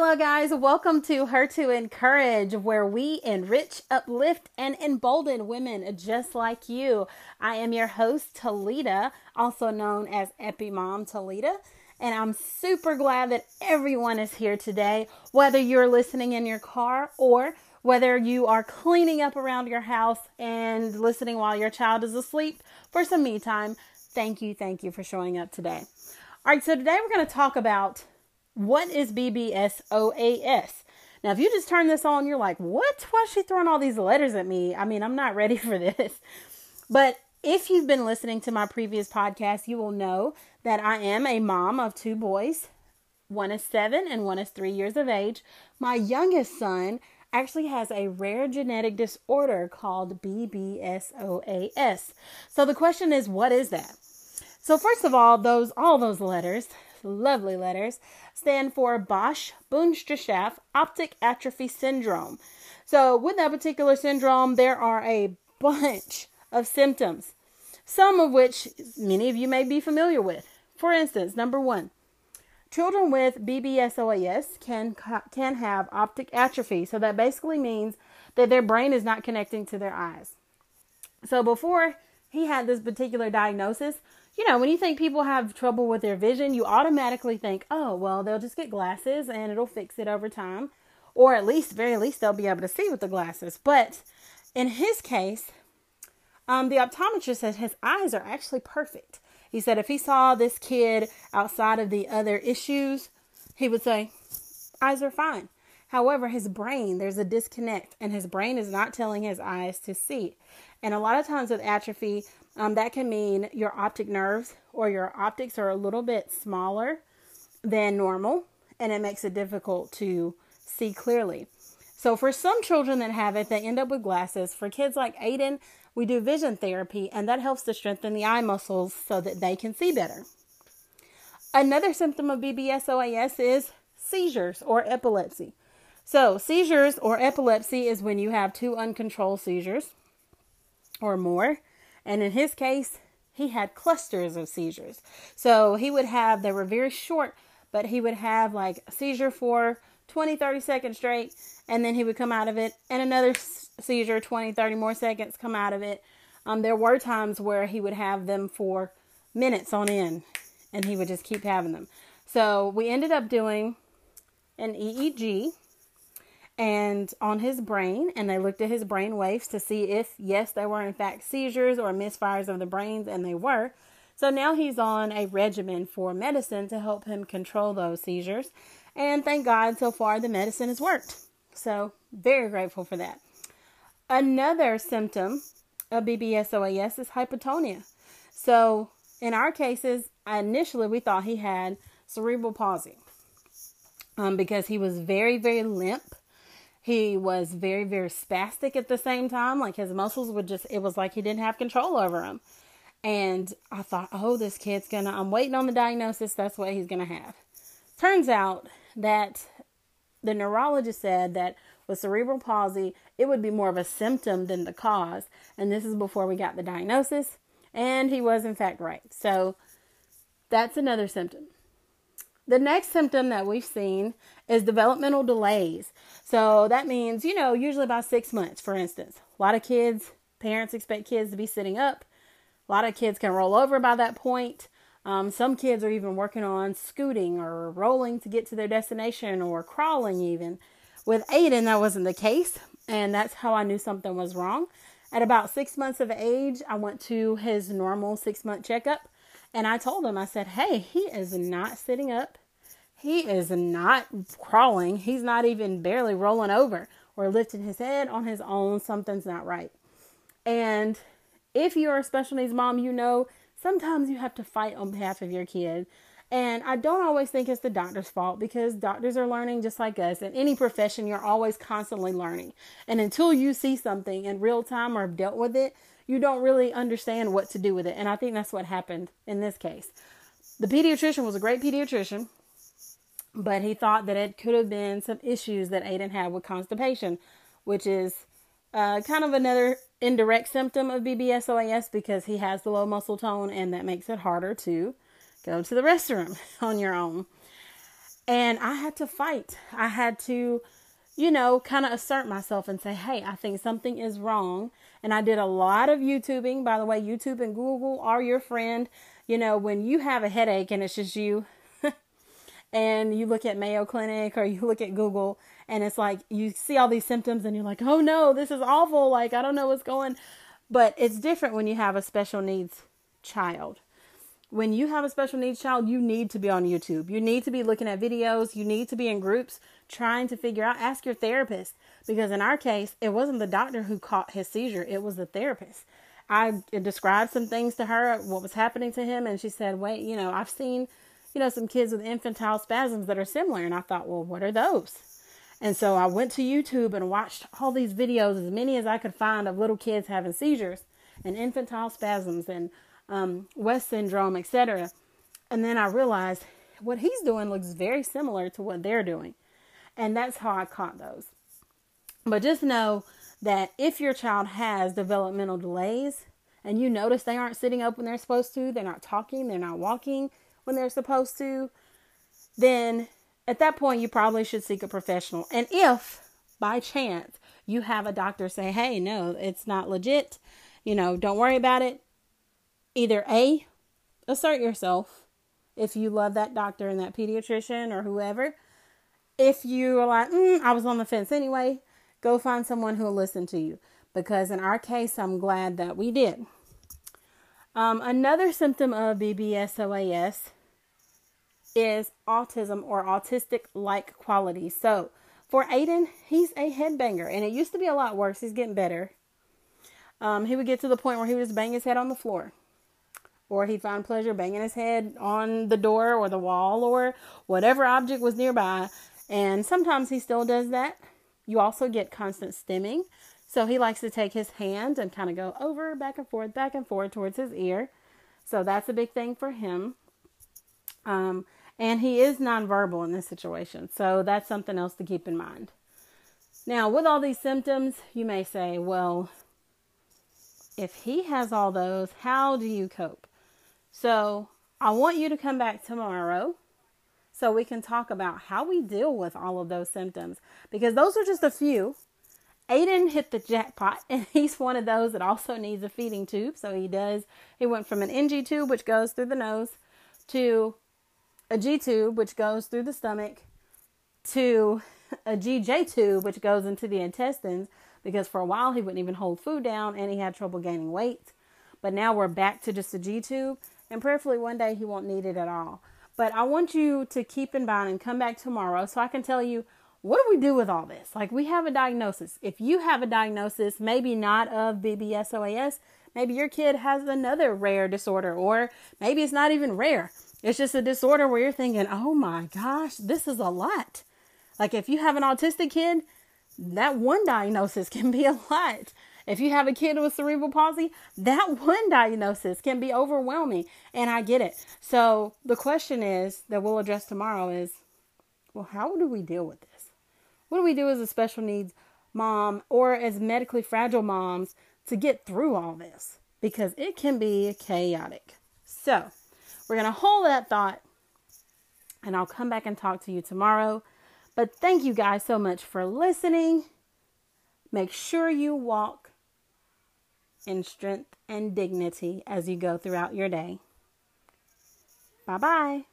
Hello, guys. Welcome to Her to Encourage, where we enrich, uplift, and embolden women just like you. I am your host, Talita, also known as Epi Mom Talita, and I'm super glad that everyone is here today, whether you're listening in your car or whether you are cleaning up around your house and listening while your child is asleep for some me time. Thank you, thank you for showing up today. All right, so today we're going to talk about what is BBSOAS? Now, if you just turn this on, you're like, what? Why is she throwing all these letters at me? I mean, I'm not ready for this. But if you've been listening to my previous podcast, you will know that I am a mom of two boys. One is seven and one is three years of age. My youngest son actually has a rare genetic disorder called BBSOAS. So the question is, what is that? So first of all, those all those letters lovely letters, stand for Bausch Bundschaft Optic Atrophy Syndrome. So, with that particular syndrome, there are a bunch of symptoms, some of which many of you may be familiar with. For instance, number one, children with BBSOAS can can have optic atrophy. So that basically means that their brain is not connecting to their eyes. So before he had this particular diagnosis, you know, when you think people have trouble with their vision, you automatically think, oh, well, they'll just get glasses and it'll fix it over time. Or at least, very least, they'll be able to see with the glasses. But in his case, um, the optometrist said his eyes are actually perfect. He said if he saw this kid outside of the other issues, he would say, eyes are fine. However, his brain, there's a disconnect, and his brain is not telling his eyes to see. And a lot of times with atrophy, um, that can mean your optic nerves or your optics are a little bit smaller than normal, and it makes it difficult to see clearly. So, for some children that have it, they end up with glasses. For kids like Aiden, we do vision therapy, and that helps to strengthen the eye muscles so that they can see better. Another symptom of BBSOAS is seizures or epilepsy. So, seizures or epilepsy is when you have two uncontrolled seizures or more. And in his case, he had clusters of seizures. So he would have, they were very short, but he would have like seizure for 20, 30 seconds straight, and then he would come out of it, and another seizure, 20, 30 more seconds, come out of it. Um, there were times where he would have them for minutes on end, and he would just keep having them. So we ended up doing an EEG and on his brain and they looked at his brain waves to see if yes they were in fact seizures or misfires of the brains and they were. So now he's on a regimen for medicine to help him control those seizures and thank god so far the medicine has worked. So very grateful for that. Another symptom of bbsoas is hypotonia. So in our cases initially we thought he had cerebral palsy um, because he was very very limp he was very, very spastic at the same time. Like his muscles would just, it was like he didn't have control over them. And I thought, oh, this kid's gonna, I'm waiting on the diagnosis. That's what he's gonna have. Turns out that the neurologist said that with cerebral palsy, it would be more of a symptom than the cause. And this is before we got the diagnosis. And he was, in fact, right. So that's another symptom. The next symptom that we've seen is developmental delays. So that means, you know, usually about six months, for instance. A lot of kids, parents expect kids to be sitting up. A lot of kids can roll over by that point. Um, some kids are even working on scooting or rolling to get to their destination or crawling, even. With Aiden, that wasn't the case, and that's how I knew something was wrong. At about six months of age, I went to his normal six month checkup and I told him, I said, hey, he is not sitting up. He is not crawling. He's not even barely rolling over or lifting his head on his own. Something's not right. And if you're a special needs mom, you know sometimes you have to fight on behalf of your kid. And I don't always think it's the doctor's fault because doctors are learning just like us. In any profession, you're always constantly learning. And until you see something in real time or have dealt with it, you don't really understand what to do with it. And I think that's what happened in this case. The pediatrician was a great pediatrician, but he thought that it could have been some issues that Aiden had with constipation, which is uh, kind of another indirect symptom of BBSOAS because he has the low muscle tone and that makes it harder to go to the restroom on your own. And I had to fight. I had to, you know, kind of assert myself and say, hey, I think something is wrong. And I did a lot of YouTubing. By the way, YouTube and Google are your friend. You know, when you have a headache and it's just you, and you look at Mayo Clinic or you look at Google and it's like you see all these symptoms and you're like, oh no, this is awful. Like, I don't know what's going But it's different when you have a special needs child. When you have a special needs child, you need to be on YouTube. You need to be looking at videos. You need to be in groups trying to figure out. Ask your therapist. Because in our case, it wasn't the doctor who caught his seizure, it was the therapist. I described some things to her, what was happening to him, and she said, Wait, you know, I've seen, you know, some kids with infantile spasms that are similar. And I thought, Well, what are those? And so I went to YouTube and watched all these videos, as many as I could find, of little kids having seizures and infantile spasms and um, West syndrome, etc. And then I realized what he's doing looks very similar to what they're doing. And that's how I caught those. But just know that if your child has developmental delays and you notice they aren't sitting up when they're supposed to, they're not talking, they're not walking when they're supposed to, then at that point, you probably should seek a professional. And if by chance you have a doctor say, hey, no, it's not legit, you know, don't worry about it. Either A, assert yourself if you love that doctor and that pediatrician or whoever. If you are like, mm, I was on the fence anyway, go find someone who will listen to you. Because in our case, I'm glad that we did. Um, another symptom of BBSOAS is autism or autistic like qualities. So for Aiden, he's a headbanger, and it used to be a lot worse. He's getting better. Um, he would get to the point where he would just bang his head on the floor, or he'd find pleasure banging his head on the door or the wall or whatever object was nearby. And sometimes he still does that. You also get constant stimming. So he likes to take his hand and kind of go over, back and forth, back and forth towards his ear. So that's a big thing for him. Um, and he is nonverbal in this situation. So that's something else to keep in mind. Now, with all these symptoms, you may say, well, if he has all those, how do you cope? So I want you to come back tomorrow so we can talk about how we deal with all of those symptoms because those are just a few. Aiden hit the jackpot and he's one of those that also needs a feeding tube. So he does, he went from an NG tube, which goes through the nose, to a G tube, which goes through the stomach, to a GJ tube, which goes into the intestines, because for a while he wouldn't even hold food down and he had trouble gaining weight. But now we're back to just a G tube, and prayerfully one day he won't need it at all. But I want you to keep in mind and come back tomorrow so I can tell you what do we do with all this? Like, we have a diagnosis. If you have a diagnosis, maybe not of BBSOAS, maybe your kid has another rare disorder, or maybe it's not even rare. It's just a disorder where you're thinking, oh my gosh, this is a lot. Like if you have an autistic kid, that one diagnosis can be a lot. If you have a kid with cerebral palsy, that one diagnosis can be overwhelming. And I get it. So the question is that we'll address tomorrow is well, how do we deal with this? What do we do as a special needs mom or as medically fragile moms to get through all this? Because it can be chaotic. So, we're going to hold that thought and I'll come back and talk to you tomorrow. But thank you guys so much for listening. Make sure you walk in strength and dignity as you go throughout your day. Bye bye.